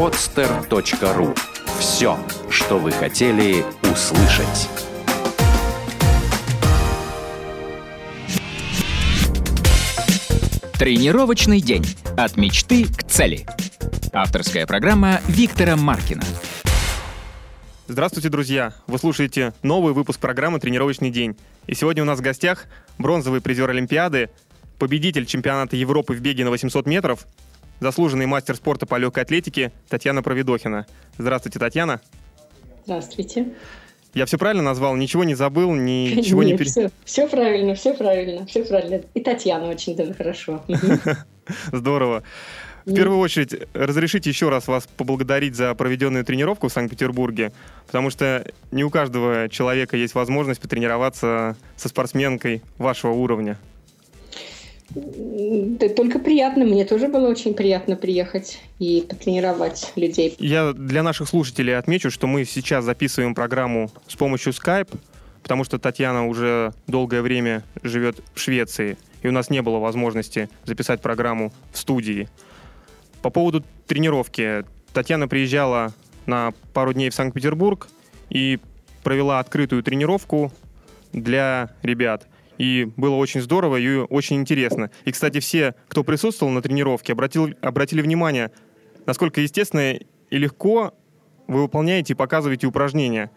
podster.ru Все, что вы хотели услышать. Тренировочный день. От мечты к цели. Авторская программа Виктора Маркина. Здравствуйте, друзья! Вы слушаете новый выпуск программы «Тренировочный день». И сегодня у нас в гостях бронзовый призер Олимпиады, победитель чемпионата Европы в беге на 800 метров, заслуженный мастер спорта по легкой атлетике Татьяна Провидохина. Здравствуйте, Татьяна. Здравствуйте. Я все правильно назвал? Ничего не забыл, ничего Нет, не... пере- все, все правильно, все правильно, все правильно. И Татьяна очень даже хорошо. Здорово. В первую очередь, разрешите еще раз вас поблагодарить за проведенную тренировку в Санкт-Петербурге, потому что не у каждого человека есть возможность потренироваться со спортсменкой вашего уровня. Только приятно, мне тоже было очень приятно приехать и потренировать людей. Я для наших слушателей отмечу, что мы сейчас записываем программу с помощью Skype, потому что Татьяна уже долгое время живет в Швеции, и у нас не было возможности записать программу в студии. По поводу тренировки. Татьяна приезжала на пару дней в Санкт-Петербург и провела открытую тренировку для ребят. И было очень здорово и очень интересно. И, кстати, все, кто присутствовал на тренировке, обратил, обратили внимание, насколько естественно и легко вы выполняете и показываете упражнения.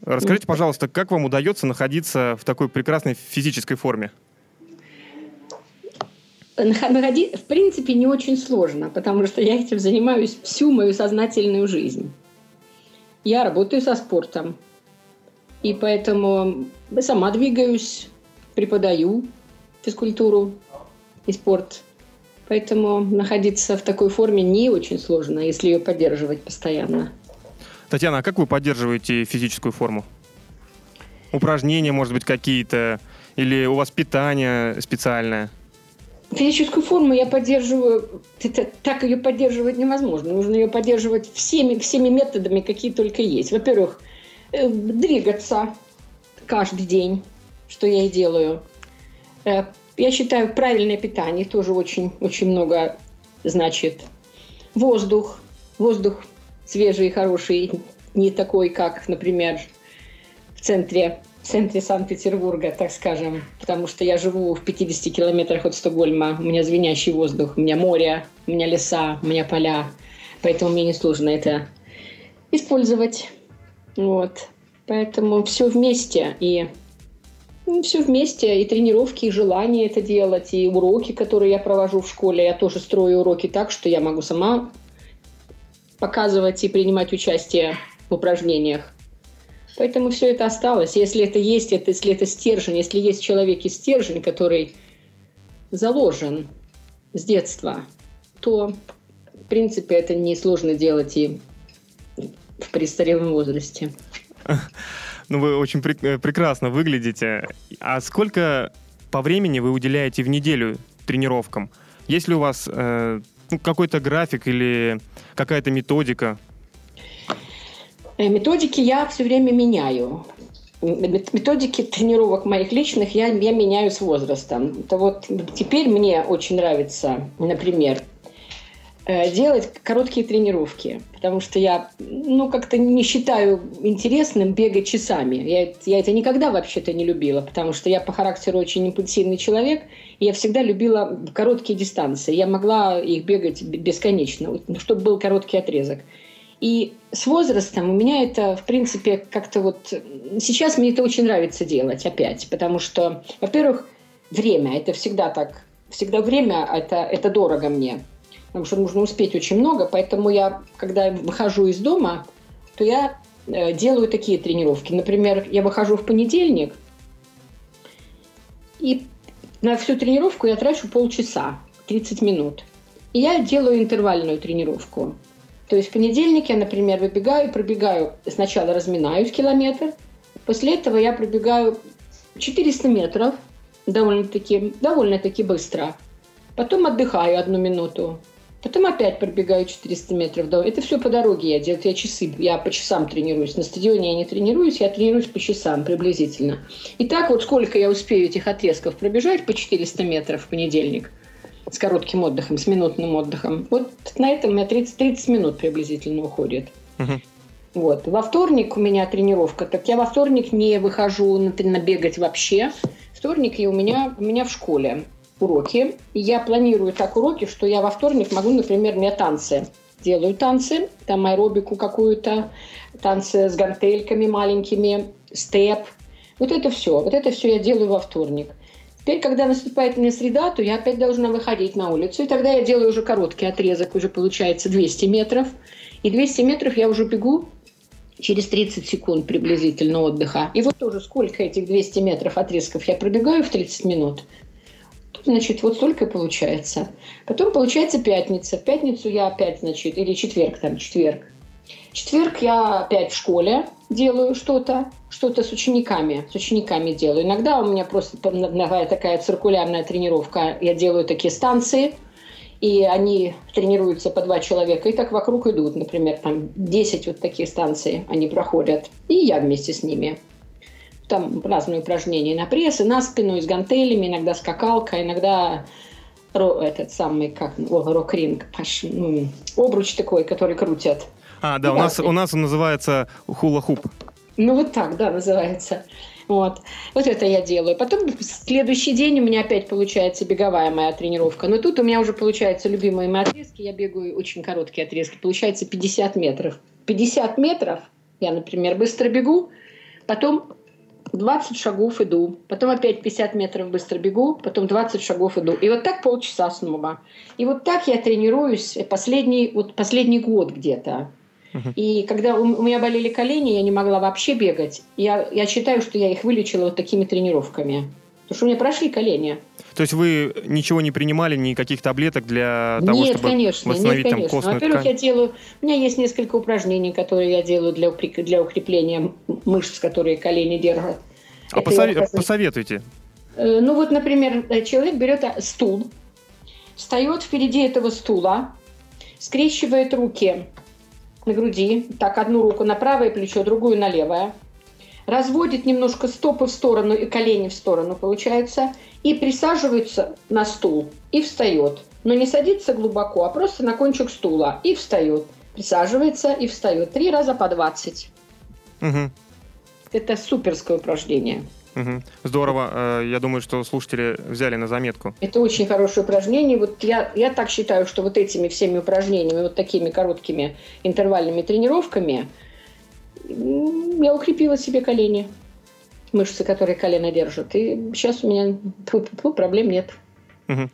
Расскажите, пожалуйста, как вам удается находиться в такой прекрасной физической форме? В принципе, не очень сложно, потому что я этим занимаюсь всю мою сознательную жизнь. Я работаю со спортом, и поэтому сама двигаюсь, преподаю физкультуру и спорт. Поэтому находиться в такой форме не очень сложно, если ее поддерживать постоянно. Татьяна, а как вы поддерживаете физическую форму? Упражнения, может быть, какие-то? Или у вас питание специальное? Физическую форму я поддерживаю, это, так ее поддерживать невозможно. Нужно ее поддерживать всеми, всеми методами, какие только есть. Во-первых, э, двигаться каждый день, что я и делаю. Э, Я считаю, правильное питание тоже очень, очень много значит. Воздух, воздух свежий хороший, не такой, как, например, в центре, в центре Санкт-Петербурга, так скажем, потому что я живу в 50 километрах от Стокгольма, у меня звенящий воздух, у меня море, у меня леса, у меня поля, поэтому мне несложно это использовать. Вот. Поэтому все вместе и все вместе, и тренировки, и желание это делать, и уроки, которые я провожу в школе. Я тоже строю уроки так, что я могу сама показывать и принимать участие в упражнениях. Поэтому все это осталось. Если это есть, это, если это стержень, если есть в человеке стержень, который заложен с детства, то, в принципе, это несложно делать и в престарелом возрасте. Ну, вы очень прек- э, прекрасно выглядите. А сколько по времени вы уделяете в неделю тренировкам? Есть ли у вас э, ну, какой-то график или какая-то методика? Э, Методики я все время меняю. Методики тренировок моих личных я, я меняю с возрастом. Это вот теперь мне очень нравится, например, делать короткие тренировки, потому что я, ну, как-то не считаю интересным бегать часами. Я, я это никогда вообще-то не любила, потому что я по характеру очень импульсивный человек, и я всегда любила короткие дистанции. Я могла их бегать бесконечно, ну, чтобы был короткий отрезок. И с возрастом у меня это, в принципе, как-то вот... Сейчас мне это очень нравится делать опять, потому что, во-первых, время. Это всегда так. Всегда время это, это дорого мне. Потому что нужно успеть очень много. Поэтому я, когда выхожу из дома, то я э, делаю такие тренировки. Например, я выхожу в понедельник, и на всю тренировку я трачу полчаса, 30 минут. И я делаю интервальную тренировку. То есть в понедельник я, например, выбегаю, пробегаю, сначала разминаюсь километр, после этого я пробегаю 400 метров, довольно-таки довольно-таки быстро. Потом отдыхаю одну минуту. Потом опять пробегаю 400 метров. Да, Это все по дороге я делаю. Я часы, я по часам тренируюсь. На стадионе я не тренируюсь, я тренируюсь по часам приблизительно. И так вот сколько я успею этих отрезков пробежать по 400 метров в понедельник, с коротким отдыхом, с минутным отдыхом. Вот на этом у меня 30, 30 минут приблизительно уходит. Угу. Вот. Во вторник у меня тренировка, так я во вторник не выхожу на, на бегать вообще. Вторник и у меня, у меня в школе уроки. И я планирую так уроки, что я во вторник могу, например, мне танцы. Делаю танцы, там аэробику какую-то, танцы с гантельками маленькими, степ. Вот это все. Вот это все я делаю во вторник. Теперь, когда наступает мне среда, то я опять должна выходить на улицу. И тогда я делаю уже короткий отрезок, уже получается 200 метров. И 200 метров я уже бегу через 30 секунд приблизительно отдыха. И вот тоже сколько этих 200 метров отрезков я пробегаю в 30 минут, значит, вот столько получается. Потом получается пятница. В пятницу я опять, значит, или четверг там, четверг. Четверг я опять в школе делаю что-то, что-то с учениками, с учениками делаю. Иногда у меня просто такая циркулярная тренировка. Я делаю такие станции, и они тренируются по два человека, и так вокруг идут, например, там 10 вот такие станции они проходят, и я вместе с ними. Там разные упражнения на пресс, и на спину, и с гантелями, иногда скакалка, иногда этот самый, как, рок-ринг, ну, обруч такой, который крутят. А, да, у нас, у нас он называется хула-хуп. Ну, вот так, да, называется. Вот. вот это я делаю. Потом следующий день у меня опять получается беговая моя тренировка. Но тут у меня уже получается любимые мои отрезки. Я бегаю очень короткие отрезки. Получается 50 метров. 50 метров я, например, быстро бегу, потом 20 шагов иду, потом опять 50 метров быстро бегу, потом 20 шагов иду. И вот так полчаса снова. И вот так я тренируюсь последний, вот последний год где-то. И когда у, у меня болели колени, я не могла вообще бегать. Я, я считаю, что я их вылечила вот такими тренировками. Потому что у меня прошли колени. То есть вы ничего не принимали, никаких таблеток для того, нет, чтобы конечно, восстановить нет, конечно. там костную Во-первых, ткань? я делаю... У меня есть несколько упражнений, которые я делаю для, для укрепления мышц, которые колени держат. А посове... я... посоветуйте. Э, ну вот, например, э, человек берет а, стул, встает впереди этого стула, скрещивает руки на груди, так, одну руку на правое плечо, другую на левое, разводит немножко стопы в сторону и колени в сторону, получается, и присаживается на стул и встает. Но не садится глубоко, а просто на кончик стула и встает. Присаживается и встает. Три раза по 20. Угу. Это суперское упражнение. Угу. Здорово. Э, я думаю, что слушатели взяли на заметку. Это очень хорошее упражнение. Вот я, я так считаю, что вот этими всеми упражнениями, вот такими короткими интервальными тренировками, я укрепила себе колени, мышцы, которые колено держат. И сейчас у меня проблем нет. Угу.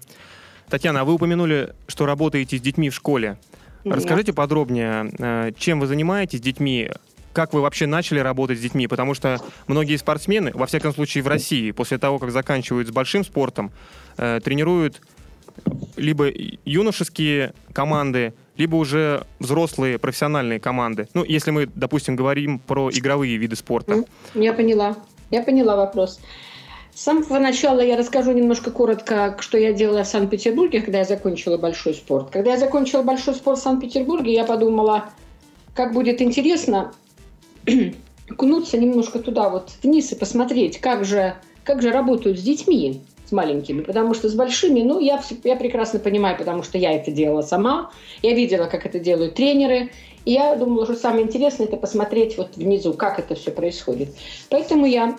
Татьяна, а вы упомянули, что работаете с детьми в школе. Расскажите подробнее, э, чем вы занимаетесь с детьми, как вы вообще начали работать с детьми? Потому что многие спортсмены, во всяком случае в России, после того, как заканчивают с большим спортом, э, тренируют либо юношеские команды, либо уже взрослые профессиональные команды. Ну, если мы, допустим, говорим про игровые виды спорта. Я поняла. Я поняла вопрос. С самого начала я расскажу немножко коротко, что я делала в Санкт-Петербурге, когда я закончила большой спорт. Когда я закончила большой спорт в Санкт-Петербурге, я подумала, как будет интересно окунуться немножко туда вот вниз и посмотреть, как же, как же работают с детьми, маленькими, потому что с большими, ну, я, я прекрасно понимаю, потому что я это делала сама, я видела, как это делают тренеры, и я думала, что самое интересное это посмотреть вот внизу, как это все происходит. Поэтому я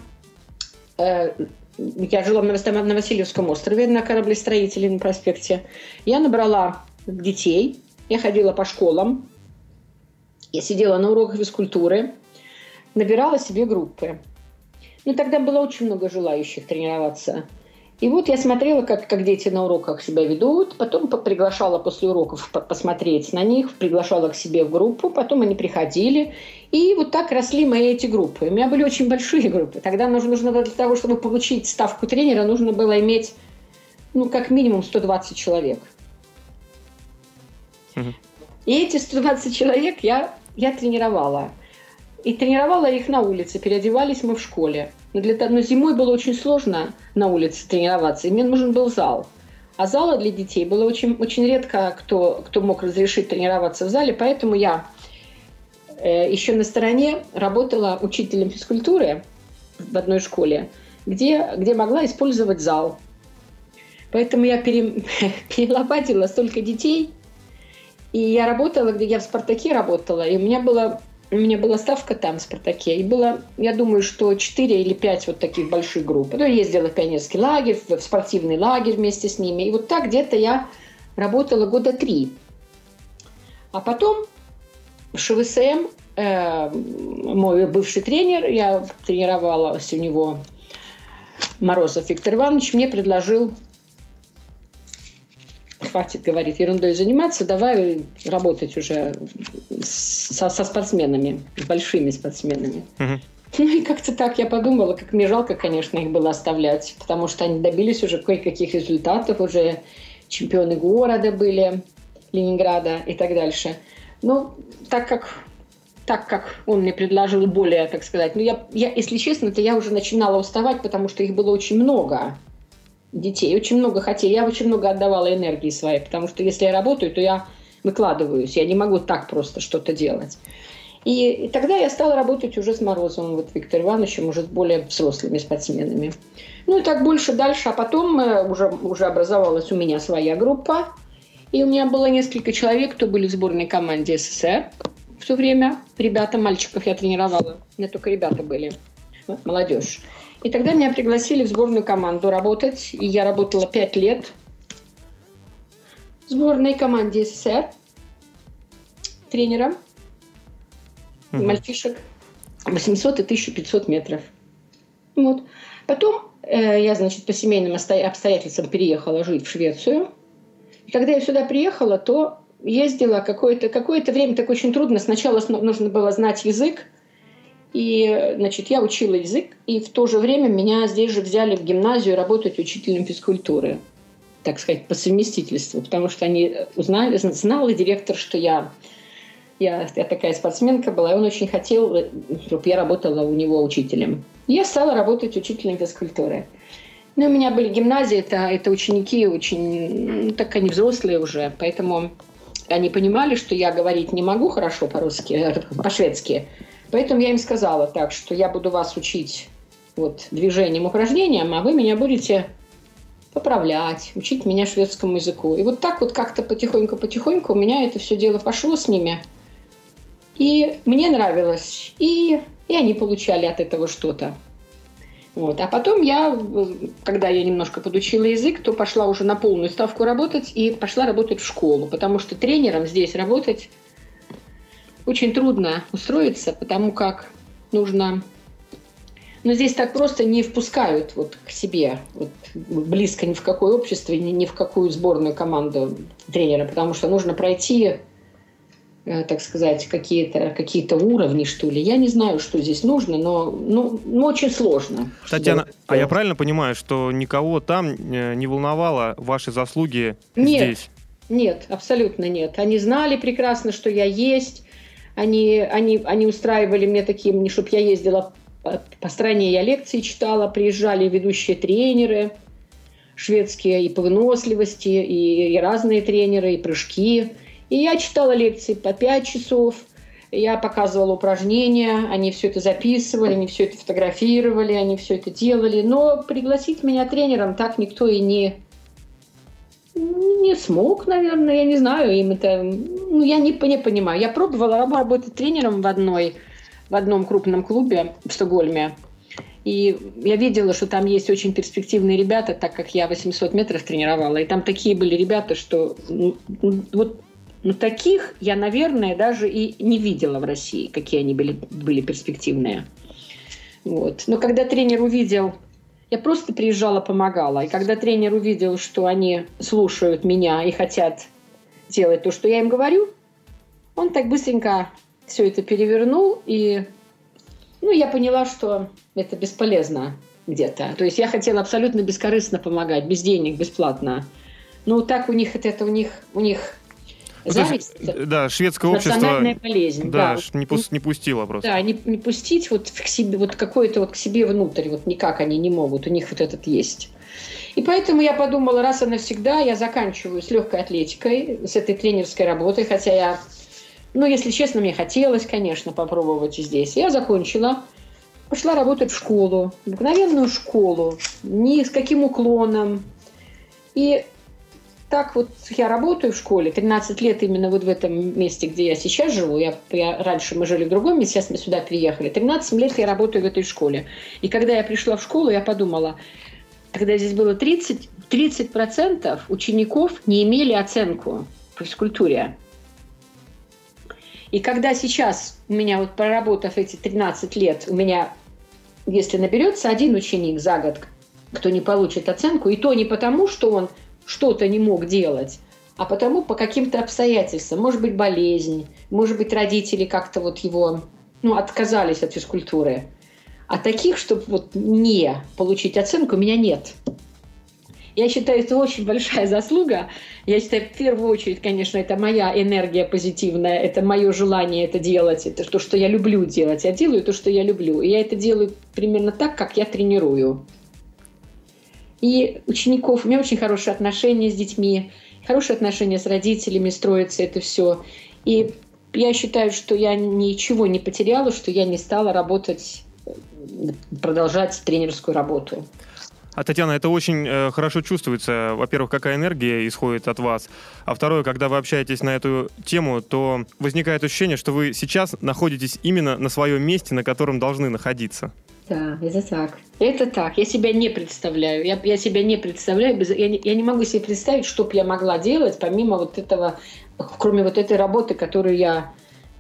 э, я жила на Васильевском острове на кораблестроителе на проспекте. Я набрала детей, я ходила по школам, я сидела на уроках физкультуры, набирала себе группы. Ну, тогда было очень много желающих тренироваться. И вот я смотрела, как, как дети на уроках себя ведут, потом приглашала после уроков посмотреть на них, приглашала к себе в группу, потом они приходили. И вот так росли мои эти группы. У меня были очень большие группы. Тогда нужно, нужно было для того, чтобы получить ставку тренера, нужно было иметь ну, как минимум 120 человек. Угу. И эти 120 человек я, я тренировала. И тренировала их на улице, переодевались мы в школе. Но, для, но зимой было очень сложно на улице тренироваться, и мне нужен был зал. А зала для детей было очень, очень редко, кто, кто мог разрешить тренироваться в зале, поэтому я э, еще на стороне работала учителем физкультуры в одной школе, где, где могла использовать зал. Поэтому я пере... перелопатила столько детей. И я работала, где я в «Спартаке» работала, и у меня была у меня была ставка там, в «Спартаке», и было, я думаю, что 4 или 5 вот таких больших групп. Потом я ездила в пионерский лагерь, в спортивный лагерь вместе с ними. И вот так где-то я работала года три. А потом ШВСМ э, мой бывший тренер, я тренировалась у него, Морозов Виктор Иванович, мне предложил хватит, говорит, ерундой заниматься, давай работать уже со, со спортсменами, с большими спортсменами. Угу. Ну и как-то так я подумала, как мне жалко, конечно, их было оставлять, потому что они добились уже кое-каких результатов, уже чемпионы города были, Ленинграда и так дальше. Но так как так как он мне предложил более, так сказать, ну я, я если честно, то я уже начинала уставать, потому что их было очень много детей. Очень много хотели. Я очень много отдавала энергии своей, потому что если я работаю, то я выкладываюсь. Я не могу так просто что-то делать. И, и тогда я стала работать уже с Морозовым, вот Виктором Ивановичем, уже с более взрослыми спортсменами. Ну и так больше дальше. А потом э, уже, уже образовалась у меня своя группа. И у меня было несколько человек, кто были в сборной команде СССР в то время. Ребята, мальчиков я тренировала. У меня только ребята были. Молодежь. И тогда меня пригласили в сборную команду работать. И я работала пять лет в сборной команде СССР тренером угу. мальчишек 800 и 1500 метров. Вот. Потом э, я, значит, по семейным обстоятельствам переехала жить в Швецию. И когда я сюда приехала, то ездила какое-то какое время, так очень трудно. Сначала нужно было знать язык, и, значит, я учила язык, и в то же время меня здесь же взяли в гимназию работать учителем физкультуры, так сказать, по совместительству, потому что они узнали, знал директор, что я, я, я такая спортсменка была, и он очень хотел, чтобы я работала у него учителем. Я стала работать учителем физкультуры. Ну, у меня были гимназии, это, это ученики очень, так они взрослые уже, поэтому они понимали, что я говорить не могу хорошо по-русски, э, по-шведски, Поэтому я им сказала так, что я буду вас учить вот, движением, упражнениям, а вы меня будете поправлять, учить меня шведскому языку. И вот так вот как-то потихоньку-потихоньку у меня это все дело пошло с ними. И мне нравилось, и, и они получали от этого что-то. Вот. А потом я, когда я немножко подучила язык, то пошла уже на полную ставку работать и пошла работать в школу, потому что тренером здесь работать очень трудно устроиться, потому как нужно... Но здесь так просто не впускают вот к себе, вот близко ни в какое общество, ни, ни в какую сборную команду тренера, потому что нужно пройти э, так сказать, какие-то какие уровни, что ли. Я не знаю, что здесь нужно, но ну, ну, очень сложно. Татьяна, а я правильно понимаю, что никого там э, не волновало ваши заслуги нет, здесь? Нет, абсолютно нет. Они знали прекрасно, что я есть. Они, они, они устраивали мне такие, чтобы я ездила по стране, я лекции читала, приезжали ведущие тренеры шведские и по выносливости, и, и разные тренеры, и прыжки. И я читала лекции по 5 часов, я показывала упражнения, они все это записывали, они все это фотографировали, они все это делали. Но пригласить меня тренером так никто и не, не смог, наверное, я не знаю, им это, ну, я не, не понимаю. Я пробовала работать тренером в одной, в одном крупном клубе в Стокгольме, и я видела, что там есть очень перспективные ребята, так как я 800 метров тренировала, и там такие были ребята, что ну, вот ну, таких я, наверное, даже и не видела в России, какие они были, были перспективные. Вот. Но когда тренер увидел я просто приезжала, помогала. И когда тренер увидел, что они слушают меня и хотят делать то, что я им говорю, он так быстренько все это перевернул, и ну, я поняла, что это бесполезно где-то. То есть я хотела абсолютно бескорыстно помогать, без денег, бесплатно. Но так у них это у них у них Зависть. да, шведское общество. Национальная болезнь. Да, да. Не, пус, не пустило просто. Да, не, не пустить вот к себе, вот какое-то вот к себе внутрь, вот никак они не могут, у них вот этот есть. И поэтому я подумала, раз и навсегда я заканчиваю с легкой атлетикой, с этой тренерской работой, хотя я, ну, если честно, мне хотелось, конечно, попробовать здесь. Я закончила, пошла работать в школу, обыкновенную школу, ни с каким уклоном, И так вот я работаю в школе, 13 лет именно вот в этом месте, где я сейчас живу. Я, я, раньше мы жили в другом месте, сейчас мы сюда приехали. 13 лет я работаю в этой школе. И когда я пришла в школу, я подумала, когда здесь было 30, 30% учеников не имели оценку по физкультуре. И когда сейчас у меня, вот проработав эти 13 лет, у меня, если наберется один ученик за год, кто не получит оценку, и то не потому, что он что-то не мог делать, а потому по каким-то обстоятельствам. Может быть, болезнь, может быть, родители как-то вот его ну, отказались от физкультуры. А таких, чтобы вот не получить оценку, у меня нет. Я считаю, это очень большая заслуга. Я считаю, в первую очередь, конечно, это моя энергия позитивная, это мое желание это делать, это то, что я люблю делать. Я делаю то, что я люблю. И я это делаю примерно так, как я тренирую. И учеников, у меня очень хорошие отношения с детьми, хорошие отношения с родителями строятся это все. И я считаю, что я ничего не потеряла, что я не стала работать, продолжать тренерскую работу. А, Татьяна, это очень э, хорошо чувствуется. Во-первых, какая энергия исходит от вас. А второе, когда вы общаетесь на эту тему, то возникает ощущение, что вы сейчас находитесь именно на своем месте, на котором должны находиться. Да, это так. Это так. Я себя не представляю. Я, я себя не представляю. Без, я, не, я не могу себе представить, что бы я могла делать, помимо вот этого, кроме вот этой работы, которую я,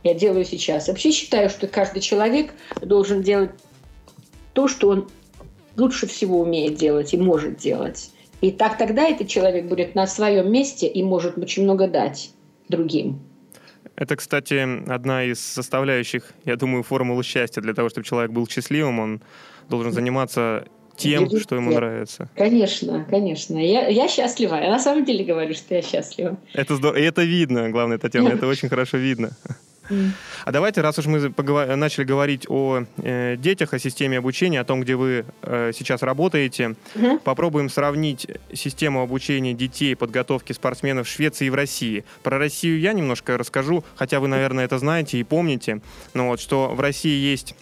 я делаю сейчас. Вообще считаю, что каждый человек должен делать то, что он лучше всего умеет делать и может делать. И так тогда этот человек будет на своем месте и может очень много дать другим. Это, кстати, одна из составляющих, я думаю, формулы счастья. Для того, чтобы человек был счастливым, он должен заниматься тем, Видите? что ему нравится. Конечно, конечно. Я, я счастлива. Я на самом деле говорю, что я счастлива. Это здорово. И это видно, главное, Татьяна, это очень хорошо видно. А давайте, раз уж мы поговор... начали говорить о э, детях, о системе обучения, о том, где вы э, сейчас работаете, угу. попробуем сравнить систему обучения детей, подготовки спортсменов в Швеции и в России. Про Россию я немножко расскажу, хотя вы, наверное, это знаете и помните, но вот что в России есть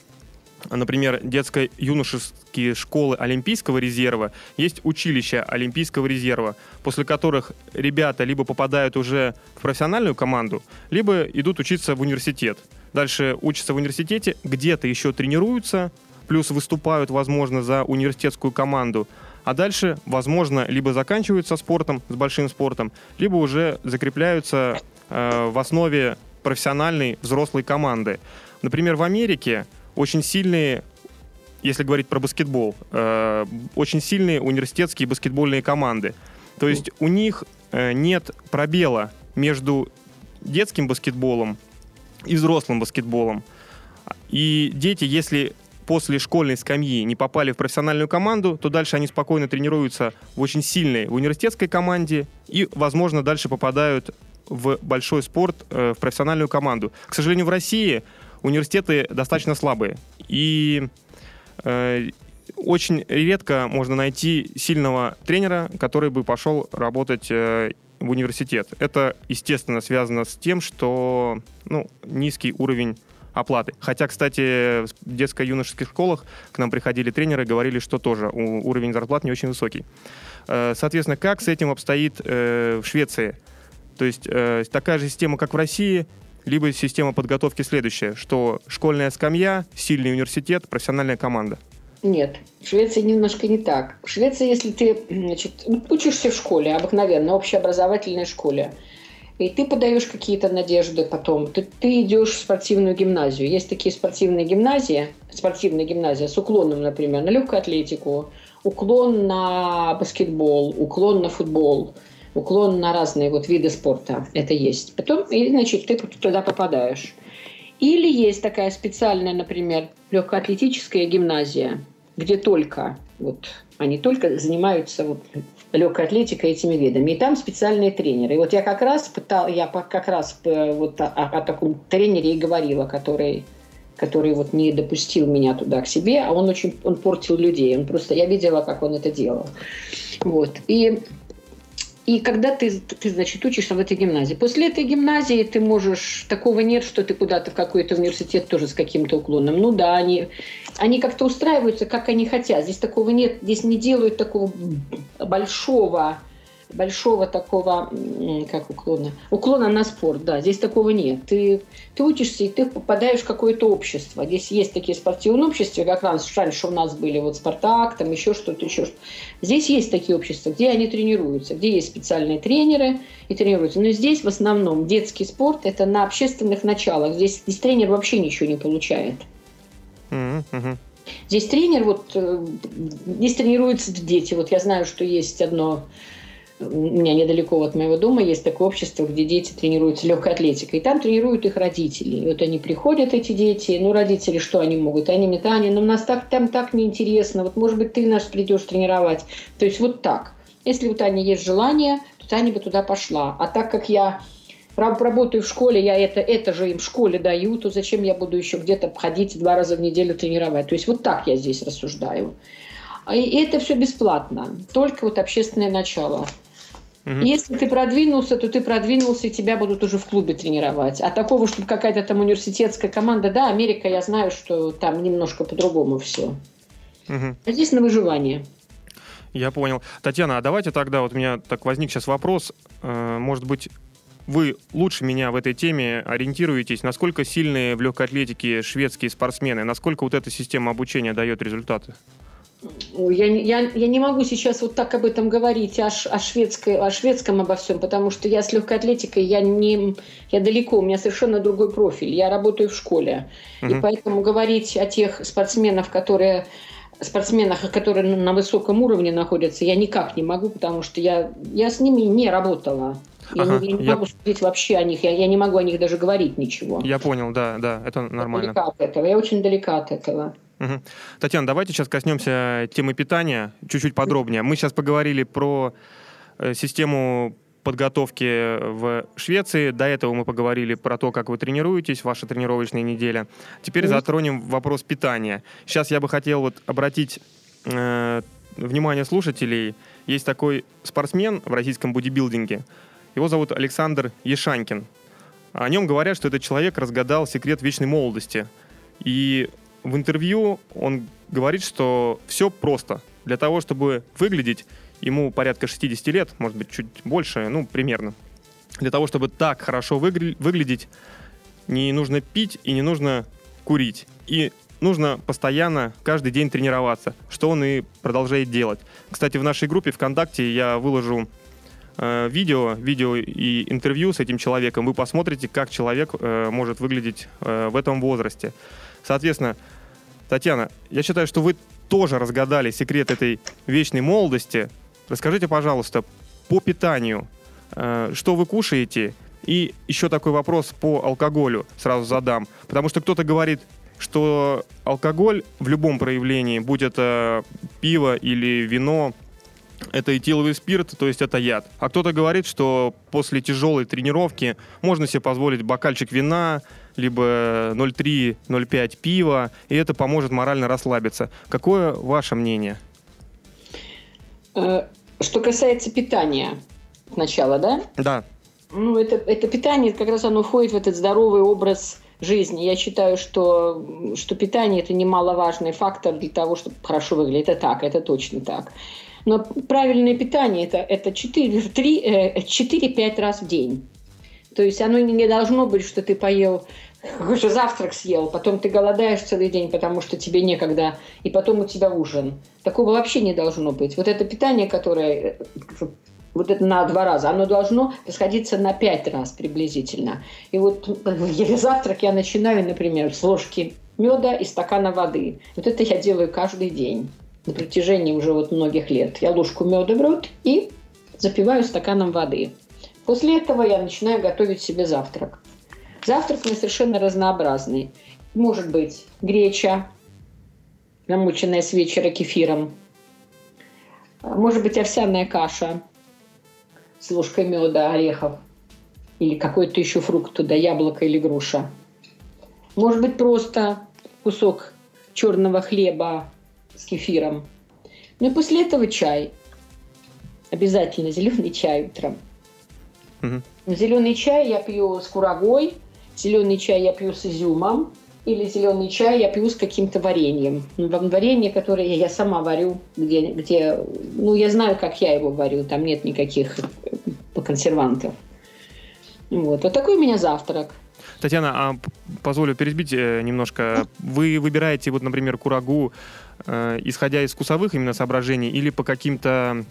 например, детско-юношеские школы Олимпийского резерва, есть училища Олимпийского резерва, после которых ребята либо попадают уже в профессиональную команду, либо идут учиться в университет. Дальше учатся в университете, где-то еще тренируются, плюс выступают, возможно, за университетскую команду, а дальше, возможно, либо заканчиваются спортом, с большим спортом, либо уже закрепляются э, в основе профессиональной взрослой команды. Например, в Америке очень сильные, если говорить про баскетбол, э, очень сильные университетские баскетбольные команды. То есть у них э, нет пробела между детским баскетболом и взрослым баскетболом. И дети, если после школьной скамьи не попали в профессиональную команду, то дальше они спокойно тренируются в очень сильной в университетской команде и, возможно, дальше попадают в большой спорт, э, в профессиональную команду. К сожалению, в России университеты достаточно слабые. И э, очень редко можно найти сильного тренера, который бы пошел работать э, в университет. Это, естественно, связано с тем, что ну, низкий уровень оплаты. Хотя, кстати, в детско-юношеских школах к нам приходили тренеры, говорили, что тоже уровень зарплат не очень высокий. Э, соответственно, как с этим обстоит э, в Швеции? То есть э, такая же система, как в России, либо система подготовки следующая, что школьная скамья, сильный университет, профессиональная команда? Нет, в Швеции немножко не так. В Швеции, если ты значит, учишься в школе, обыкновенно, общеобразовательной школе, и ты подаешь какие-то надежды потом, ты, ты идешь в спортивную гимназию. Есть такие спортивные гимназии, спортивная гимназия с уклоном, например, на легкую атлетику, уклон на баскетбол, уклон на футбол – уклон на разные вот виды спорта. Это есть. Потом, и, значит, ты туда попадаешь. Или есть такая специальная, например, легкоатлетическая гимназия, где только вот они только занимаются вот, легкой атлетикой этими видами. И там специальные тренеры. И вот я как раз пытал, я как раз э, вот о, о таком тренере и говорила, который который вот не допустил меня туда к себе, а он очень он портил людей. Он просто я видела, как он это делал. Вот. И и когда ты, ты, значит, учишься в этой гимназии. После этой гимназии ты можешь... Такого нет, что ты куда-то в какой-то университет тоже с каким-то уклоном. Ну да, они, они как-то устраиваются, как они хотят. Здесь такого нет. Здесь не делают такого большого большого такого, как уклона, уклона на спорт, да, здесь такого нет. Ты, ты учишься, и ты попадаешь в какое-то общество. Здесь есть такие спортивные общества, как раньше, раньше у нас были вот «Спартак», там еще что-то, еще что-то. Здесь есть такие общества, где они тренируются, где есть специальные тренеры и тренируются. Но здесь в основном детский спорт – это на общественных началах. Здесь, здесь тренер вообще ничего не получает. Mm-hmm. Здесь тренер, вот э, здесь тренируются дети. Вот я знаю, что есть одно у меня недалеко от моего дома есть такое общество, где дети тренируются легкой атлетикой. И там тренируют их родители. И вот они приходят, эти дети, ну, родители, что они могут? Они мне, Таня, ну, нас так, там так неинтересно. Вот, может быть, ты нас придешь тренировать. То есть вот так. Если у Тани есть желание, то Таня бы туда пошла. А так как я работаю в школе, я это, это же им в школе даю, то зачем я буду еще где-то ходить два раза в неделю тренировать? То есть вот так я здесь рассуждаю. И это все бесплатно, только вот общественное начало. Угу. Если ты продвинулся, то ты продвинулся, и тебя будут уже в клубе тренировать. А такого, чтобы какая-то там университетская команда, да, Америка, я знаю, что там немножко по-другому все. Угу. А здесь на выживание. Я понял. Татьяна, а давайте тогда, вот у меня так возник сейчас вопрос, э, может быть, вы лучше меня в этой теме ориентируетесь, насколько сильные в легкой атлетике шведские спортсмены, насколько вот эта система обучения дает результаты? Я, я, я не могу сейчас вот так об этом говорить, о, о, шведской, о шведском обо всем, потому что я с легкой атлетикой, я, не, я далеко, у меня совершенно другой профиль. Я работаю в школе. Угу. И поэтому говорить о тех спортсменах, которые спортсменах, которые на высоком уровне находятся, я никак не могу, потому что я, я с ними не работала. Я, ага, не, я не могу я... судить вообще о них, я, я не могу о них даже говорить ничего. Я понял, да, да, это нормально. Я далека от этого, я очень далека от этого. Угу. Татьяна, давайте сейчас коснемся темы питания чуть-чуть подробнее. Мы сейчас поговорили про э, систему подготовки в Швеции. До этого мы поговорили про то, как вы тренируетесь, ваша тренировочная неделя. Теперь затронем вопрос питания. Сейчас я бы хотел вот обратить э, внимание слушателей. Есть такой спортсмен в российском бодибилдинге. Его зовут Александр Ешанькин. О нем говорят, что этот человек разгадал секрет вечной молодости. И в интервью он говорит, что все просто. Для того, чтобы выглядеть, ему порядка 60 лет, может быть, чуть больше, ну, примерно. Для того, чтобы так хорошо выгля- выглядеть, не нужно пить и не нужно курить. И нужно постоянно, каждый день тренироваться, что он и продолжает делать. Кстати, в нашей группе ВКонтакте я выложу э, видео, видео и интервью с этим человеком. Вы посмотрите, как человек э, может выглядеть э, в этом возрасте. Соответственно, Татьяна, я считаю, что вы тоже разгадали секрет этой вечной молодости. Расскажите, пожалуйста, по питанию, э, что вы кушаете? И еще такой вопрос по алкоголю сразу задам. Потому что кто-то говорит, что алкоголь в любом проявлении, будь это пиво или вино, это этиловый спирт, то есть это яд. А кто-то говорит, что после тяжелой тренировки можно себе позволить бокальчик вина, либо 0,3-0,5 пива, и это поможет морально расслабиться. Какое ваше мнение? Э, что касается питания сначала, да? Да. Ну, это, это питание, как раз оно входит в этот здоровый образ жизни. Я считаю, что, что питание – это немаловажный фактор для того, чтобы хорошо выглядеть. Это так, это точно так. Но правильное питание это, это 4-5 э, раз в день. То есть оно не должно быть, что ты поел какой-то завтрак съел, потом ты голодаешь целый день, потому что тебе некогда, и потом у тебя ужин. Такого вообще не должно быть. Вот это питание, которое э, вот это на два раза, оно должно расходиться на пять раз приблизительно. И вот еле завтрак я начинаю, например, с ложки меда и стакана воды. Вот это я делаю каждый день на протяжении уже вот многих лет. Я ложку меда в рот и запиваю стаканом воды. После этого я начинаю готовить себе завтрак. Завтрак у меня совершенно разнообразный. Может быть греча, намученная с вечера кефиром. Может быть овсяная каша с ложкой меда, орехов. Или какой-то еще фрукт туда, яблоко или груша. Может быть просто кусок черного хлеба с кефиром. Ну и после этого чай. Обязательно зеленый чай утром. Угу. Зеленый чай я пью с курагой, зеленый чай я пью с изюмом, или зеленый чай я пью с каким-то вареньем. Ну, варенье, которое я сама варю, где, где, ну, я знаю, как я его варю, там нет никаких э, консервантов. Вот, вот такой у меня завтрак. Татьяна, а позволю перебить э, немножко. Вы выбираете, вот, например, курагу, э, исходя из вкусовых именно соображений или по каким-то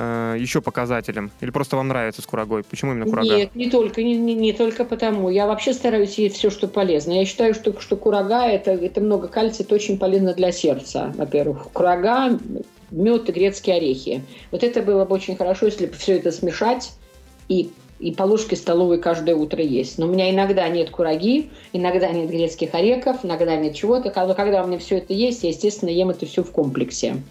э, еще показателям? Или просто вам нравится с курагой? Почему именно курага? Нет, не только, не, не, не только потому. Я вообще стараюсь есть все, что полезно. Я считаю, что, что курага это, это много кальция, это очень полезно для сердца, во-первых. Курага, мед и грецкие орехи. Вот это было бы очень хорошо, если бы все это смешать и и по ложке столовой каждое утро есть. Но у меня иногда нет кураги, иногда нет грецких орехов, иногда нет чего-то. Но когда у меня все это есть, я, естественно, ем это все в комплексе.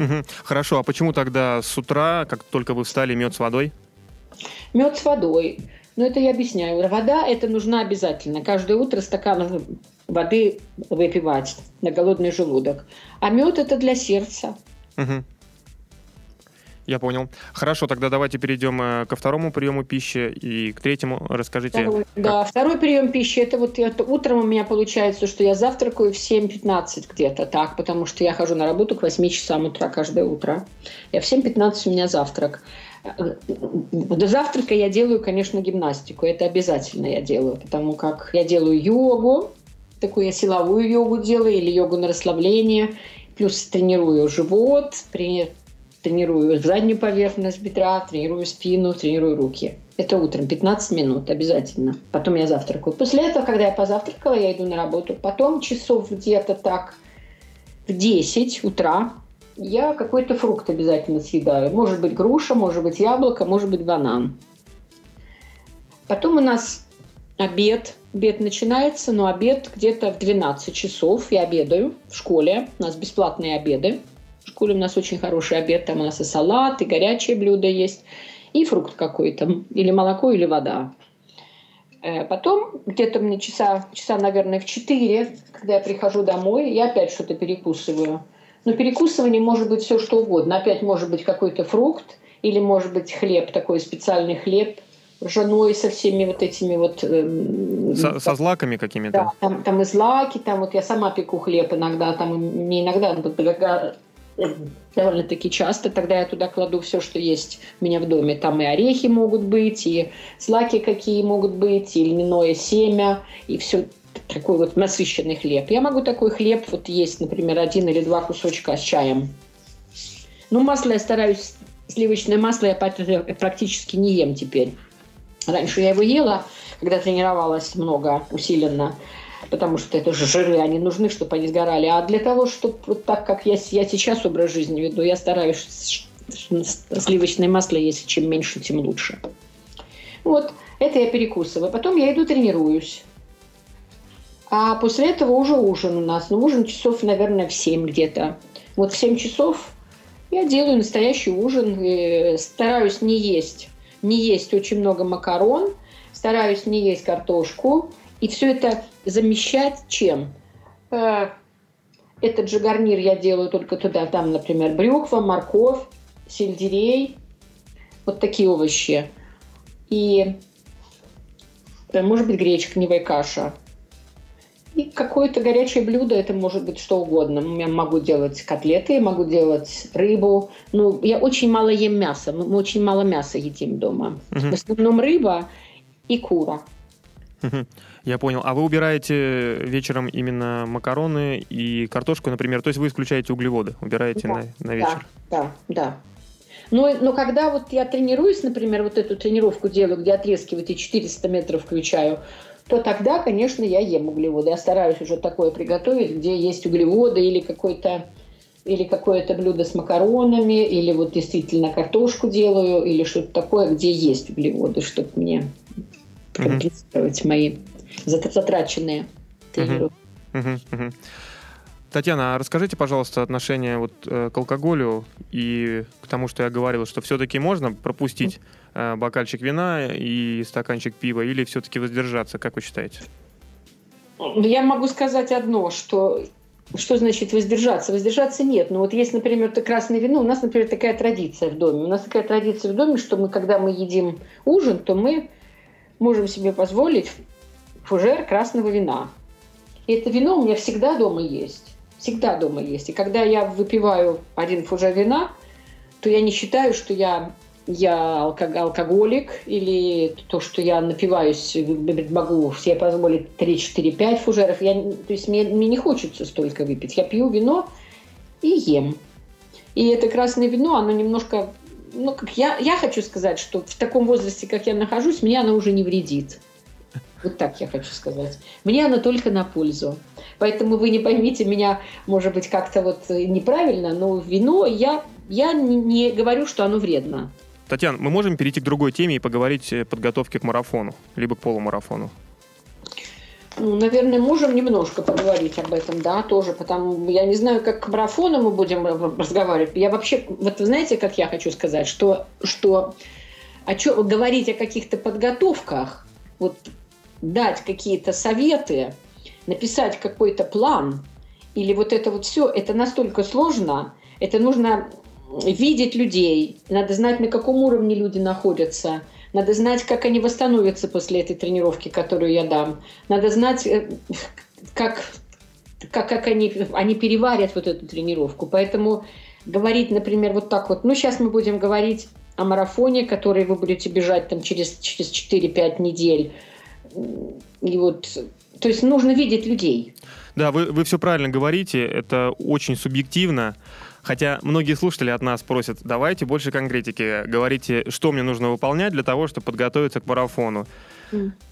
Угу. Хорошо, а почему тогда с утра, как только вы встали, мед с водой? Мед с водой. Ну, это я объясняю. Вода это нужна обязательно. Каждое утро стакан воды выпивать на голодный желудок. А мед это для сердца. Угу. Я понял. Хорошо, тогда давайте перейдем э, ко второму приему пищи и к третьему расскажите. Второй, как... Да, второй прием пищи, это вот это утром у меня получается, что я завтракаю в 7.15 где-то так, потому что я хожу на работу к 8 часам утра каждое утро. Я в 7.15 у меня завтрак. До завтрака я делаю, конечно, гимнастику. Это обязательно я делаю, потому как я делаю йогу, такую я силовую йогу делаю или йогу на расслабление, плюс тренирую живот, тренирую заднюю поверхность бедра, тренирую спину, тренирую руки. Это утром, 15 минут обязательно. Потом я завтракаю. После этого, когда я позавтракала, я иду на работу. Потом часов где-то так в 10 утра я какой-то фрукт обязательно съедаю. Может быть груша, может быть яблоко, может быть банан. Потом у нас обед. Обед начинается, но обед где-то в 12 часов. Я обедаю в школе. У нас бесплатные обеды. Школе у нас очень хороший обед, там у нас и салат, и горячие блюда есть, и фрукт какой-то, или молоко, или вода. Э, потом где-то мне часа, часа, наверное, в 4, когда я прихожу домой, я опять что-то перекусываю. Но перекусывание может быть все что угодно. Опять может быть какой-то фрукт, или может быть хлеб, такой специальный хлеб, ржаной со всеми вот этими вот... Э, со, со злаками какими-то? Да, там, там и злаки, там вот я сама пеку хлеб иногда, там не иногда, довольно-таки часто. Тогда я туда кладу все, что есть у меня в доме. Там и орехи могут быть, и злаки какие могут быть, и льняное семя, и все такой вот насыщенный хлеб. Я могу такой хлеб вот есть, например, один или два кусочка с чаем. Ну, масло я стараюсь, сливочное масло я практически не ем теперь. Раньше я его ела, когда тренировалась много, усиленно потому что это же жиры, они нужны, чтобы они сгорали. А для того, чтобы вот так, как я, я сейчас образ жизни веду, я стараюсь сливочное масло, если чем меньше, тем лучше. Вот, это я перекусываю. Потом я иду тренируюсь. А после этого уже ужин у нас. Ну, ужин часов, наверное, в 7 где-то. Вот в 7 часов я делаю настоящий ужин. И стараюсь не есть, не есть очень много макарон. Стараюсь не есть картошку. И все это замещать чем? Э, этот же гарнир я делаю только туда, там, например, брюква, морковь, сельдерей, вот такие овощи. И, э, может быть, гречка, каша. И какое-то горячее блюдо, это может быть что угодно. Я могу делать котлеты, я могу делать рыбу. Ну, я очень мало ем мяса. Мы очень мало мяса едим дома. Угу. В основном рыба и кура. Я понял. А вы убираете вечером именно макароны и картошку, например? То есть вы исключаете углеводы, убираете да, на, на вечер? Да, да, да. Но, но когда вот я тренируюсь, например, вот эту тренировку делаю, где отрезки вот эти 400 метров включаю, то тогда, конечно, я ем углеводы. Я стараюсь уже такое приготовить, где есть углеводы или какой-то или какое-то блюдо с макаронами, или вот действительно картошку делаю, или что-то такое, где есть углеводы, чтобы мне компенсировать mm-hmm. мои затраченные тренировки. Татьяна, а расскажите, пожалуйста, отношение вот э, к алкоголю и к тому, что я говорил, что все-таки можно пропустить э, бокальчик вина и стаканчик пива, или все-таки воздержаться, как вы считаете? Я могу сказать одно, что что значит воздержаться? Воздержаться нет. Но вот есть, например, это красное вино. У нас, например, такая традиция в доме. У нас такая традиция в доме, что мы, когда мы едим ужин, то мы можем себе позволить фужер красного вина. И это вино у меня всегда дома есть. Всегда дома есть. И когда я выпиваю один фужер вина, то я не считаю, что я я алкоголик, или то, что я напиваюсь, могу себе позволить 3, 4, 5 фужеров. Я, то есть мне, мне не хочется столько выпить. Я пью вино и ем. И это красное вино, оно немножко... Ну, как я, я хочу сказать, что в таком возрасте, как я нахожусь, мне оно уже не вредит. Вот так я хочу сказать. Мне оно только на пользу. Поэтому вы не поймите меня, может быть, как-то вот неправильно, но вино я, я не, говорю, что оно вредно. Татьяна, мы можем перейти к другой теме и поговорить о подготовке к марафону, либо к полумарафону? Ну, наверное, можем немножко поговорить об этом, да, тоже, потому я не знаю, как к марафону мы будем разговаривать. Я вообще, вот вы знаете, как я хочу сказать, что, что о чем, говорить о каких-то подготовках, вот дать какие-то советы, написать какой-то план, или вот это вот все, это настолько сложно, это нужно видеть людей, надо знать, на каком уровне люди находятся, надо знать, как они восстановятся после этой тренировки, которую я дам, надо знать, э, как, как, как они, они переварят вот эту тренировку. Поэтому говорить, например, вот так вот, ну, сейчас мы будем говорить о марафоне, который вы будете бежать там через, через 4-5 недель. И вот, то есть нужно видеть людей. Да, вы, вы все правильно говорите, это очень субъективно. Хотя многие слушатели от нас просят, давайте больше конкретики, говорите, что мне нужно выполнять для того, чтобы подготовиться к марафону.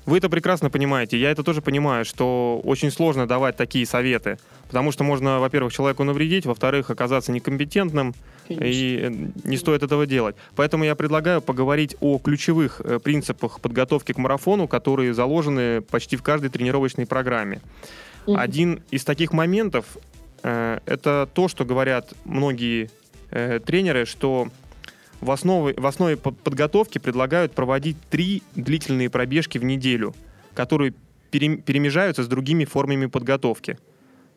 Вы это прекрасно понимаете, я это тоже понимаю, что очень сложно давать такие советы, потому что можно, во-первых, человеку навредить, во-вторых, оказаться некомпетентным, Конечно. и э, не стоит этого делать. Поэтому я предлагаю поговорить о ключевых э, принципах подготовки к марафону, которые заложены почти в каждой тренировочной программе. Один из таких моментов это то, что говорят многие э, тренеры, что в основе, в основе подготовки предлагают проводить три длительные пробежки в неделю, которые перемежаются с другими формами подготовки.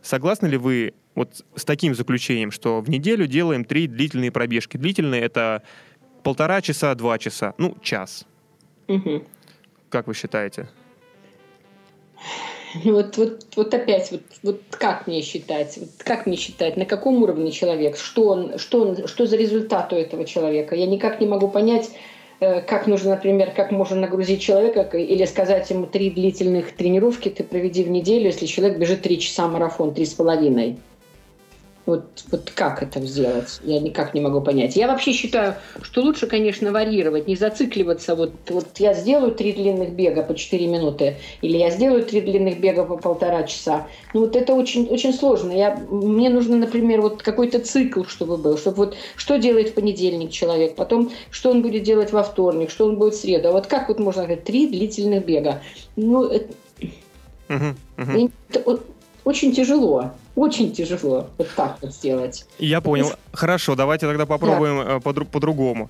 Согласны ли вы вот с таким заключением, что в неделю делаем три длительные пробежки? Длительные это полтора часа, два часа, ну, час. Угу. Как вы считаете? Вот, вот, вот опять, вот, вот как мне считать? Вот как мне считать? На каком уровне человек? Что, он, что, он, что за результат у этого человека? Я никак не могу понять, э, как нужно, например, как можно нагрузить человека или сказать ему три длительных тренировки ты проведи в неделю, если человек бежит три часа марафон, три с половиной. Вот, вот как это сделать? Я никак не могу понять. Я вообще считаю, что лучше, конечно, варьировать, не зацикливаться. Вот, вот я сделаю три длинных бега по 4 минуты, или я сделаю три длинных бега по полтора часа. Ну вот это очень, очень сложно. Я, мне нужно, например, вот какой-то цикл, чтобы был. Чтобы вот что делает в понедельник человек, потом что он будет делать во вторник, что он будет в среду. А вот как вот можно сказать, три длительных бега? Ну, это, uh-huh, uh-huh. это очень тяжело. Очень тяжело вот так вот сделать. Я понял. Есть... Хорошо, давайте тогда попробуем да. Э, по- по-другому.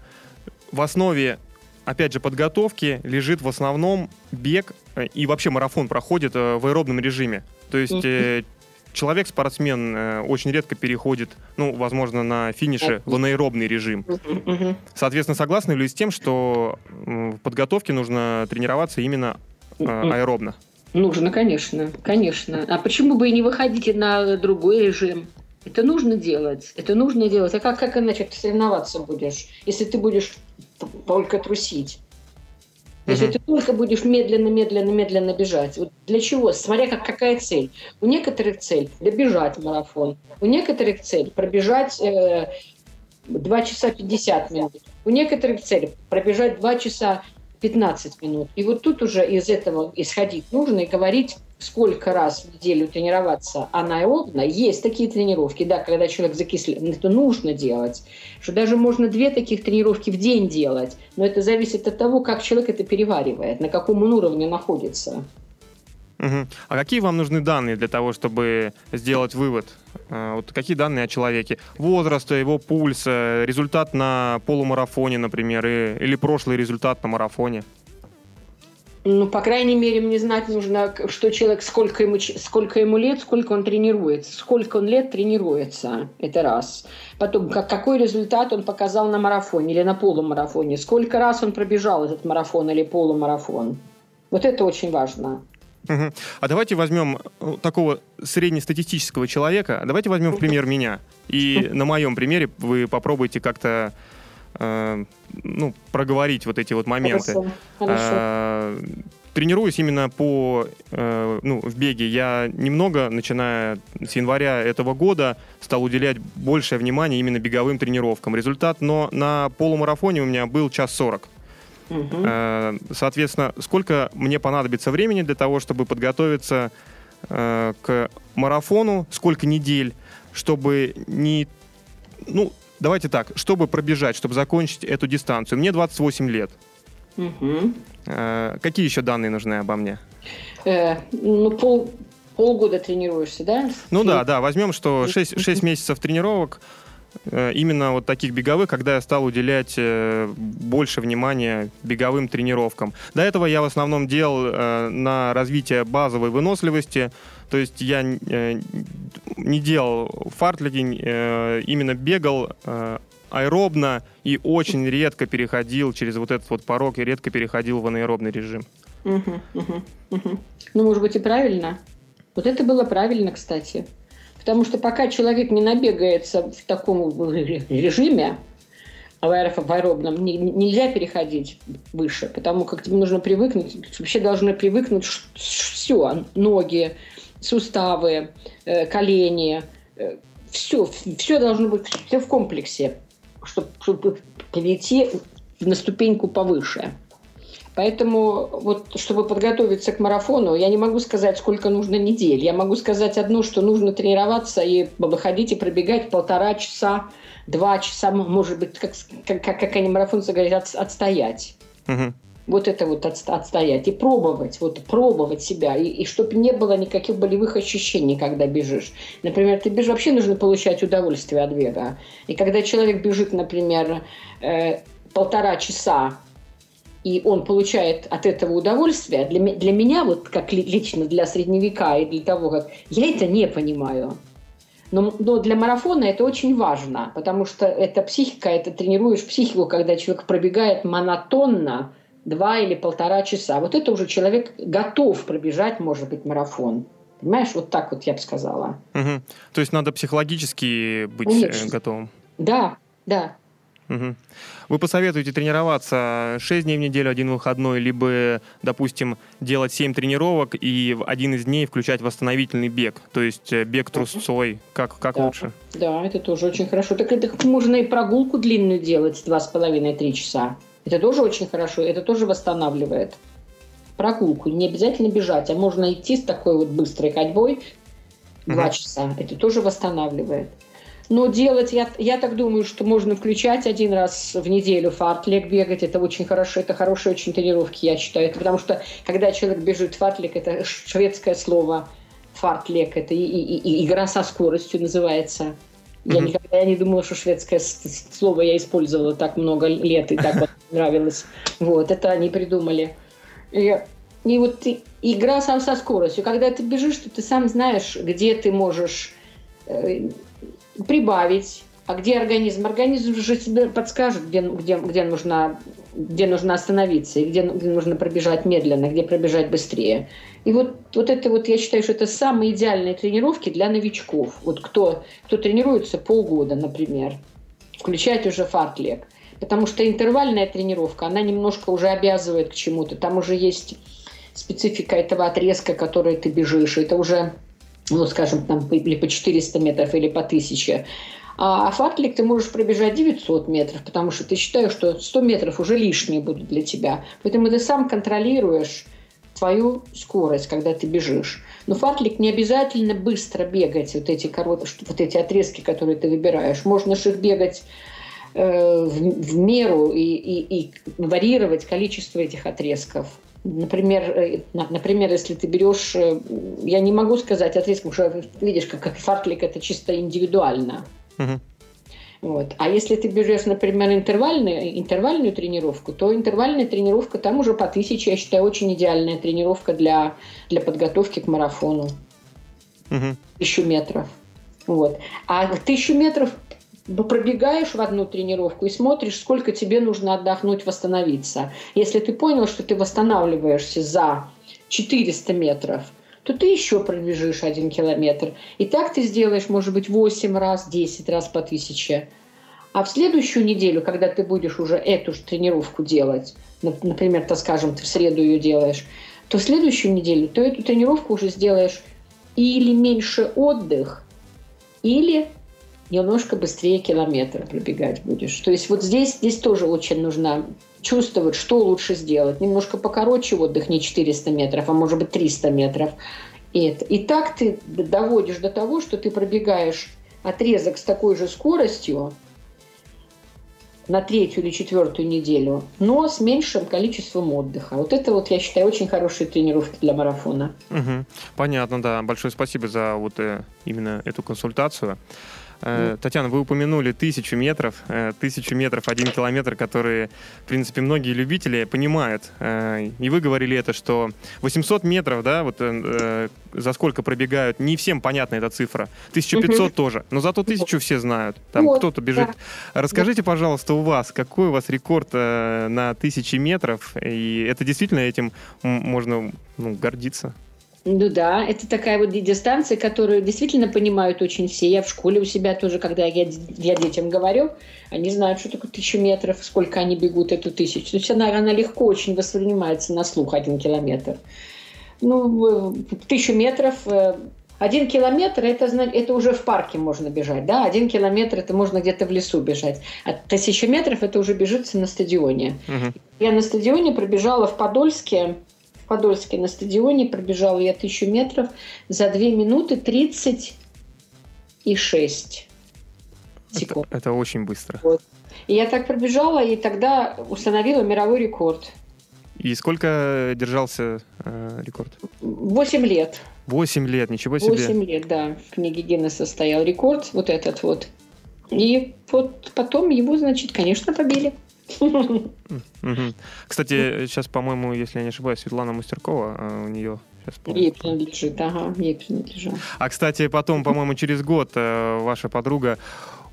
В основе, опять же, подготовки лежит в основном бег э, и вообще марафон проходит э, в аэробном режиме. То есть mm-hmm. человек-спортсмен очень редко переходит, ну, возможно, на финише в анаэробный режим. Mm-hmm. Соответственно, согласны ли с тем, что в подготовке нужно тренироваться именно аэробно? Нужно, конечно, конечно. А почему бы и не выходить на другой режим? Это нужно делать. Это нужно делать. А как, как иначе ты соревноваться будешь, если ты будешь только трусить? Если угу. ты только будешь медленно, медленно, медленно бежать. Вот для чего? Смотря как, какая цель. У некоторых цель добежать марафон. У некоторых цель пробежать э, 2 часа 50 минут. У некоторых цель пробежать 2 часа 15 минут. И вот тут уже из этого исходить нужно и говорить, сколько раз в неделю тренироваться анаэробно. Есть такие тренировки, да, когда человек закислен, это нужно делать. Что даже можно две таких тренировки в день делать, но это зависит от того, как человек это переваривает, на каком он уровне находится. Угу. А какие вам нужны данные для того, чтобы сделать вывод? А, вот какие данные о человеке? Возраст, его пульс, э, результат на полумарафоне, например, и, или прошлый результат на марафоне? Ну, по крайней мере, мне знать нужно, что человек, сколько ему, сколько ему лет, сколько он тренируется, сколько он лет тренируется, это раз. Потом, как, какой результат он показал на марафоне или на полумарафоне, сколько раз он пробежал этот марафон или полумарафон. Вот это очень важно. Угу. А давайте возьмем э, такого среднестатистического человека, давайте возьмем в пример меня. И на моем примере вы попробуйте как-то э, ну, проговорить вот эти вот моменты. Хорошо, хорошо. Э, тренируюсь именно по, э, ну, в беге. Я немного, начиная с января этого года, стал уделять большее внимание именно беговым тренировкам. Результат, но на полумарафоне у меня был час сорок. Э, Соответственно, сколько мне понадобится времени для того, чтобы подготовиться э, к марафону, сколько недель, чтобы не... Ну, давайте так, чтобы пробежать, чтобы закончить эту дистанцию. Мне 28 лет. Э, Какие еще данные нужны обо мне? Э, ну, пол, полгода тренируешься, да? Ну да, да, возьмем, что 6, 6 месяцев тренировок, именно вот таких беговых, когда я стал уделять э, больше внимания беговым тренировкам. До этого я в основном делал э, на развитие базовой выносливости, то есть я э, не делал фартлиги, э, именно бегал э, аэробно и очень редко переходил через вот этот вот порог и редко переходил в анаэробный режим. Мгм, мгм, мгм. Ну, может быть, и правильно. Вот это было правильно, кстати. Потому что пока человек не набегается в таком режиме, в аэроф- в не- нельзя переходить выше, потому как тебе нужно привыкнуть, вообще должны привыкнуть все, ноги, суставы, э, колени, все, все должно быть, все в комплексе, чтобы перейти на ступеньку повыше. Поэтому вот, чтобы подготовиться к марафону, я не могу сказать, сколько нужно недель. Я могу сказать одно, что нужно тренироваться и выходить и пробегать полтора часа, два часа, может быть, как, как, как, они марафонцы говорят, от- отстоять. Мгм. Вот это вот отст- отстоять и пробовать, вот пробовать себя, и, и чтобы не было никаких болевых ощущений, когда бежишь. Например, ты бежишь, вообще нужно получать удовольствие от бега. И когда человек бежит, например, э, полтора часа, и он получает от этого удовольствие, для, ме- для меня, вот как ли- лично для средневека и для того, как я это не понимаю. Но, но для марафона это очень важно, потому что это психика, это тренируешь психику, когда человек пробегает монотонно два или полтора часа. Вот это уже человек готов пробежать, может быть, марафон. Понимаешь, вот так вот я бы сказала. Мгм. То есть надо психологически быть э, Конечно. готовым. Да, да. Мгм. Вы посоветуете тренироваться 6 дней в неделю, один выходной, либо, допустим, делать 7 тренировок и в один из дней включать восстановительный бег, то есть э, бег трусцой. Как, как Да. лучше? Да, это тоже очень хорошо. Так это можно и прогулку длинную делать, два с половиной-три часа. Это тоже очень хорошо, это тоже восстанавливает. Прогулку, не обязательно бежать, а можно идти с такой вот быстрой ходьбой два Мгм. часа. Это тоже восстанавливает. Но делать, я, я так думаю, что можно включать один раз в неделю фартлек бегать. Это очень хорошо, это хорошие очень тренировки, я считаю. Это потому что, когда человек бежит фартлек, это шведское слово фартлек, это и, и- и игра со скоростью называется. Я Мгм. никогда не думала, что шведское слово я использовала так много лет и так вот нравилось. Вот, это они придумали. И, и вот и- игра сам со скоростью. Когда ты бежишь, то ты сам знаешь, где ты можешь э, прибавить, а где организм. Организм же тебе подскажет, где, где, где, нужно, где нужно остановиться, и где, где нужно пробежать медленно, где пробежать быстрее. И вот, вот это вот, я считаю, что это самые идеальные тренировки для новичков. Вот кто, кто тренируется полгода, например, включать уже фартлек. Потому что интервальная тренировка, она немножко уже обязывает к чему-то. Там уже есть специфика этого отрезка, который ты бежишь. Это уже, ну, скажем, там или по 400 метров, или по 1000. А фартлик ты можешь пробежать 900 метров, потому что ты считаешь, что 100 метров уже лишние будут для тебя. Поэтому ты сам контролируешь твою скорость, когда ты бежишь. Но фартлик не обязательно быстро бегать, вот эти, корот... вот эти отрезки, которые ты выбираешь. Можно же их бегать э, в, в меру и, и, и варьировать количество этих отрезков. Например, э, на- например, если ты берешь, э, я не могу сказать отрезком, что видишь, как, как фартлик это чисто индивидуально. Мгм. Вот. А если ты берешь, например, интервальную, интервальную тренировку, то интервальная тренировка там уже по тысяче, я считаю, очень идеальная тренировка для, для подготовки к марафону. Мгм. Тысячу метров. Вот. А тысячу метров пробегаешь в одну тренировку и смотришь, сколько тебе нужно отдохнуть, восстановиться. Если ты понял, что ты восстанавливаешься за 400 метров, то ты еще пробежишь один километр. И так ты сделаешь, может быть, 8 раз, 10 раз по тысяче. А в следующую неделю, когда ты будешь уже эту же тренировку делать, например, то скажем, ты в среду ее делаешь, то в следующую неделю ты эту тренировку уже сделаешь или меньше отдых, или немножко быстрее километр пробегать будешь. То есть вот здесь, здесь тоже очень нужно чувствовать, что лучше сделать. Немножко покороче отдых, не 400 метров, а может быть 300 метров. И, это. и так ты доводишь до того, что ты пробегаешь отрезок с такой же скоростью, на третью или четвертую неделю, но с меньшим количеством отдыха. Вот это вот, я считаю, очень хорошие тренировки для марафона. Угу. Понятно, да. Большое спасибо за вот э, именно эту консультацию. Э, Татьяна, вы упомянули тысячу метров, э, тысячу метров, один километр, которые, в принципе, многие любители понимают. Э, и вы говорили это, что 800 метров, да, вот за сколько пробегают, не всем понятна эта цифра. 1500 угу. тоже, но зато тысячу все знают. Там вот, кто-то бежит. Да. Расскажите, пожалуйста, у вас, какой у вас рекорд на тысячи метров? И это действительно этим можно ну, гордиться? Ну да, это такая вот дистанция, которую действительно понимают очень все. Я в школе у себя тоже, когда я, я детям говорю, они знают, что такое тысяча метров, сколько они бегут эту тысячу. То есть она, она легко очень воспринимается на слух, один километр. Ну, тысячу метров, э, один километр это, это уже в парке можно бежать, да, один километр это можно где-то в лесу бежать, а тысяча метров это уже бежится на стадионе. Угу. Я на стадионе пробежала в Подольске Подольске на стадионе. Пробежала я тысячу метров за 2 минуты 30 и 6 секунд. Это, это очень быстро. Вот. И я так пробежала, и тогда установила мировой рекорд. И сколько держался э, рекорд? Восемь лет. Восемь лет, ничего себе. Восемь лет, да. В книге Гиннесса стоял рекорд, вот этот вот. И вот потом его, значит, конечно, побили. Кстати, сейчас, по-моему, если я не ошибаюсь, Светлана Мастеркова, а, у нее Сейчас ей принадлежит, ага, ей принадлежит. А, кстати, потом, по-моему, через год э, ваша подруга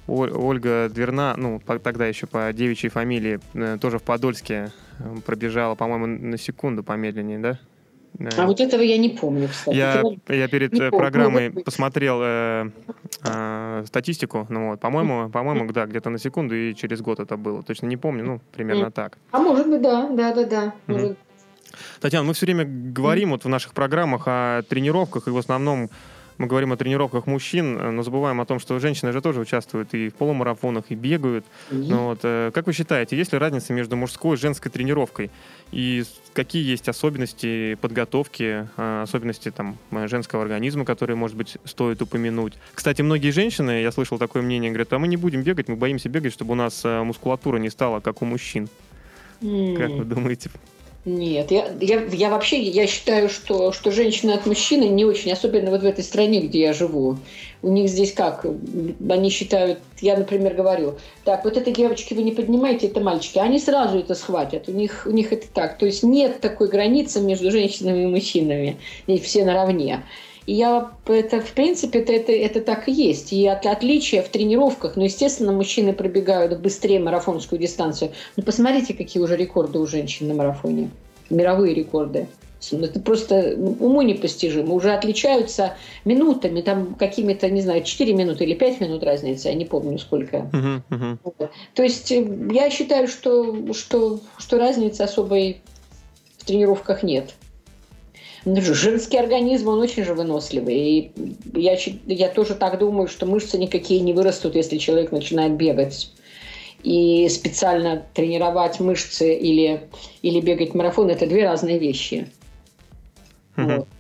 Ольга Дверна, ну, тогда еще по девичьей фамилии, э, тоже в Подольске э, пробежала, по-моему, на секунду помедленнее, да? А вот этого я не помню, кстати. Я, я перед не программой помню. посмотрел э, э, статистику, ну вот, по-моему, по-моему, да, где-то на секунду и через год это было. Точно не помню, ну, примерно mm. так. А может быть, да, да, да, да. Mm-hmm. Татьяна, мы все время говорим mm. вот в наших программах о тренировках, и в основном мы говорим о тренировках мужчин, но забываем о том, что женщины же тоже участвуют и в полумарафонах, и бегают. Mm-hmm. Ну, вот, э, как вы считаете, есть ли разница между мужской и женской тренировкой? И какие есть особенности подготовки, э, особенности там, женского организма, которые, может быть, стоит упомянуть? Кстати, многие женщины, я слышал такое мнение, говорят, а мы не будем бегать, мы боимся бегать, чтобы у нас э, мускулатура не стала, как у мужчин. Mm. Как вы думаете? Нет, я, я, я вообще я считаю, что, что женщины от мужчины не очень, особенно вот в этой стране, где я живу. У них здесь как? Они считают, я, например, говорю, так, вот это девочки вы не поднимаете, это мальчики. Они сразу это схватят. У них, у них это так. То есть нет такой границы между женщинами и мужчинами. И все наравне. И я, это, в принципе, это, это, это так и есть. И от, отличия в тренировках, ну, естественно, мужчины пробегают быстрее марафонскую дистанцию. Ну, посмотрите, какие уже рекорды у женщин на марафоне. Мировые рекорды. Это просто уму непостижимо. Уже отличаются минутами, там какими-то, не знаю, 4 минуты или 5 минут разница, я не помню сколько. Uh-huh, uh-huh. То есть э, я считаю, что, что, что разницы особой в тренировках нет. Женский организм, он очень же выносливый. И я, я тоже так думаю, что мышцы никакие не вырастут, если человек начинает бегать. И специально тренировать мышцы или, или бегать марафон – это две разные вещи.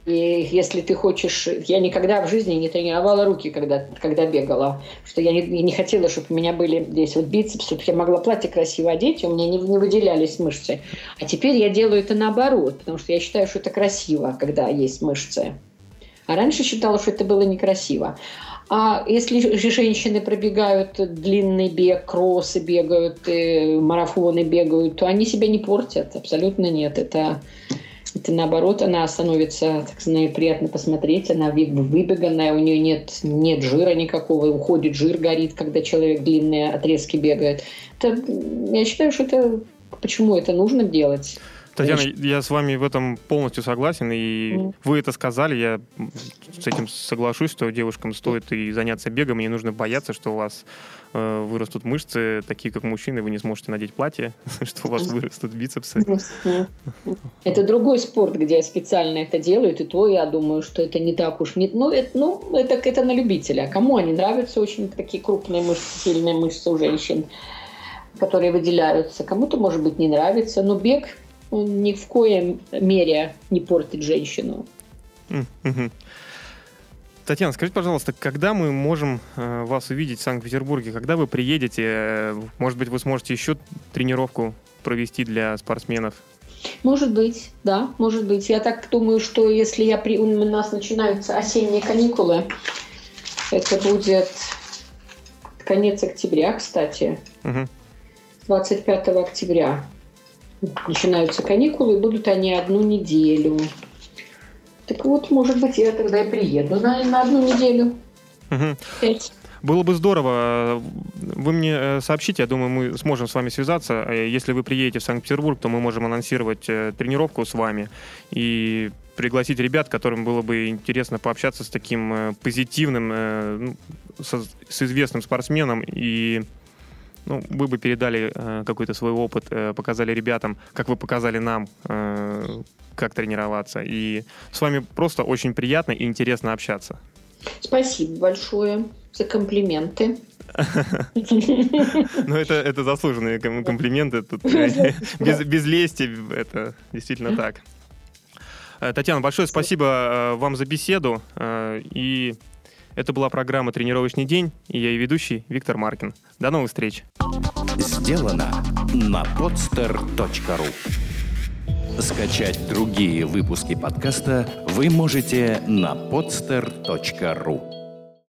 И если ты хочешь... Я никогда в жизни не тренировала руки, когда, когда бегала. Что я не, не хотела, чтобы у меня были здесь вот бицепсы, чтобы я могла платье красиво одеть, и у меня не, не выделялись мышцы. А теперь я делаю это наоборот, потому что я считаю, что это красиво, когда есть мышцы. А раньше считала, что это было некрасиво. А если же женщины пробегают длинный бег, кроссы бегают, э, марафоны бегают, то они себя не портят. Абсолютно нет. Это это наоборот, она становится, так сказать, приятно посмотреть, она выбеганная, у нее нет, нет жира никакого, уходит жир, горит, когда человек длинные отрезки бегает. Это, я считаю, что это почему это нужно делать. Татьяна, я с вами в этом полностью согласен, и mm. вы это сказали, я с этим соглашусь, что девушкам стоит и заняться бегом, и не нужно бояться, что у вас вырастут мышцы, такие как мужчины, вы не сможете надеть платье, что у вас вырастут бицепсы. Это другой спорт, где специально это делают, и то я думаю, что это не так уж... Не, ну, это, ну это, это на любителя. Кому они нравятся очень такие крупные мышцы, сильные мышцы у женщин, которые выделяются. Кому-то, может быть, не нравится, но бег он ни в коем мере не портит женщину. Татьяна, скажите, пожалуйста, когда мы можем э, вас увидеть в Санкт-Петербурге? Когда вы приедете? Э, может быть, вы сможете еще тренировку провести для спортсменов? Может быть, да, может быть. Я так думаю, что если я при... у нас начинаются осенние каникулы, это будет конец октября, кстати. Угу. 25 октября начинаются каникулы, и будут они одну неделю. Так вот, может быть, я тогда и приеду на, на одну неделю. Угу. Было бы здорово. Вы мне э, сообщите, я думаю, мы сможем с вами связаться. Э, если вы приедете в Санкт-Петербург, то мы можем анонсировать э, тренировку с вами и пригласить ребят, которым было бы интересно пообщаться с таким позитивным, ну, с известным спортсменом и ну, вы бы передали э, какой-то свой опыт, э, показали ребятам, как вы показали нам, э, как тренироваться. И с вами просто очень приятно и интересно общаться. Спасибо большое за комплименты. Ну, это, это заслуженные комплименты. Тут, без, без лести это действительно так. Э, Татьяна, большое спасибо э, вам за беседу. Э, и это была программа «Тренировочный день» и я и ведущий Виктор Маркин. До новых встреч! Сделано на podster.ru Скачать другие выпуски подкаста вы можете на podster.ru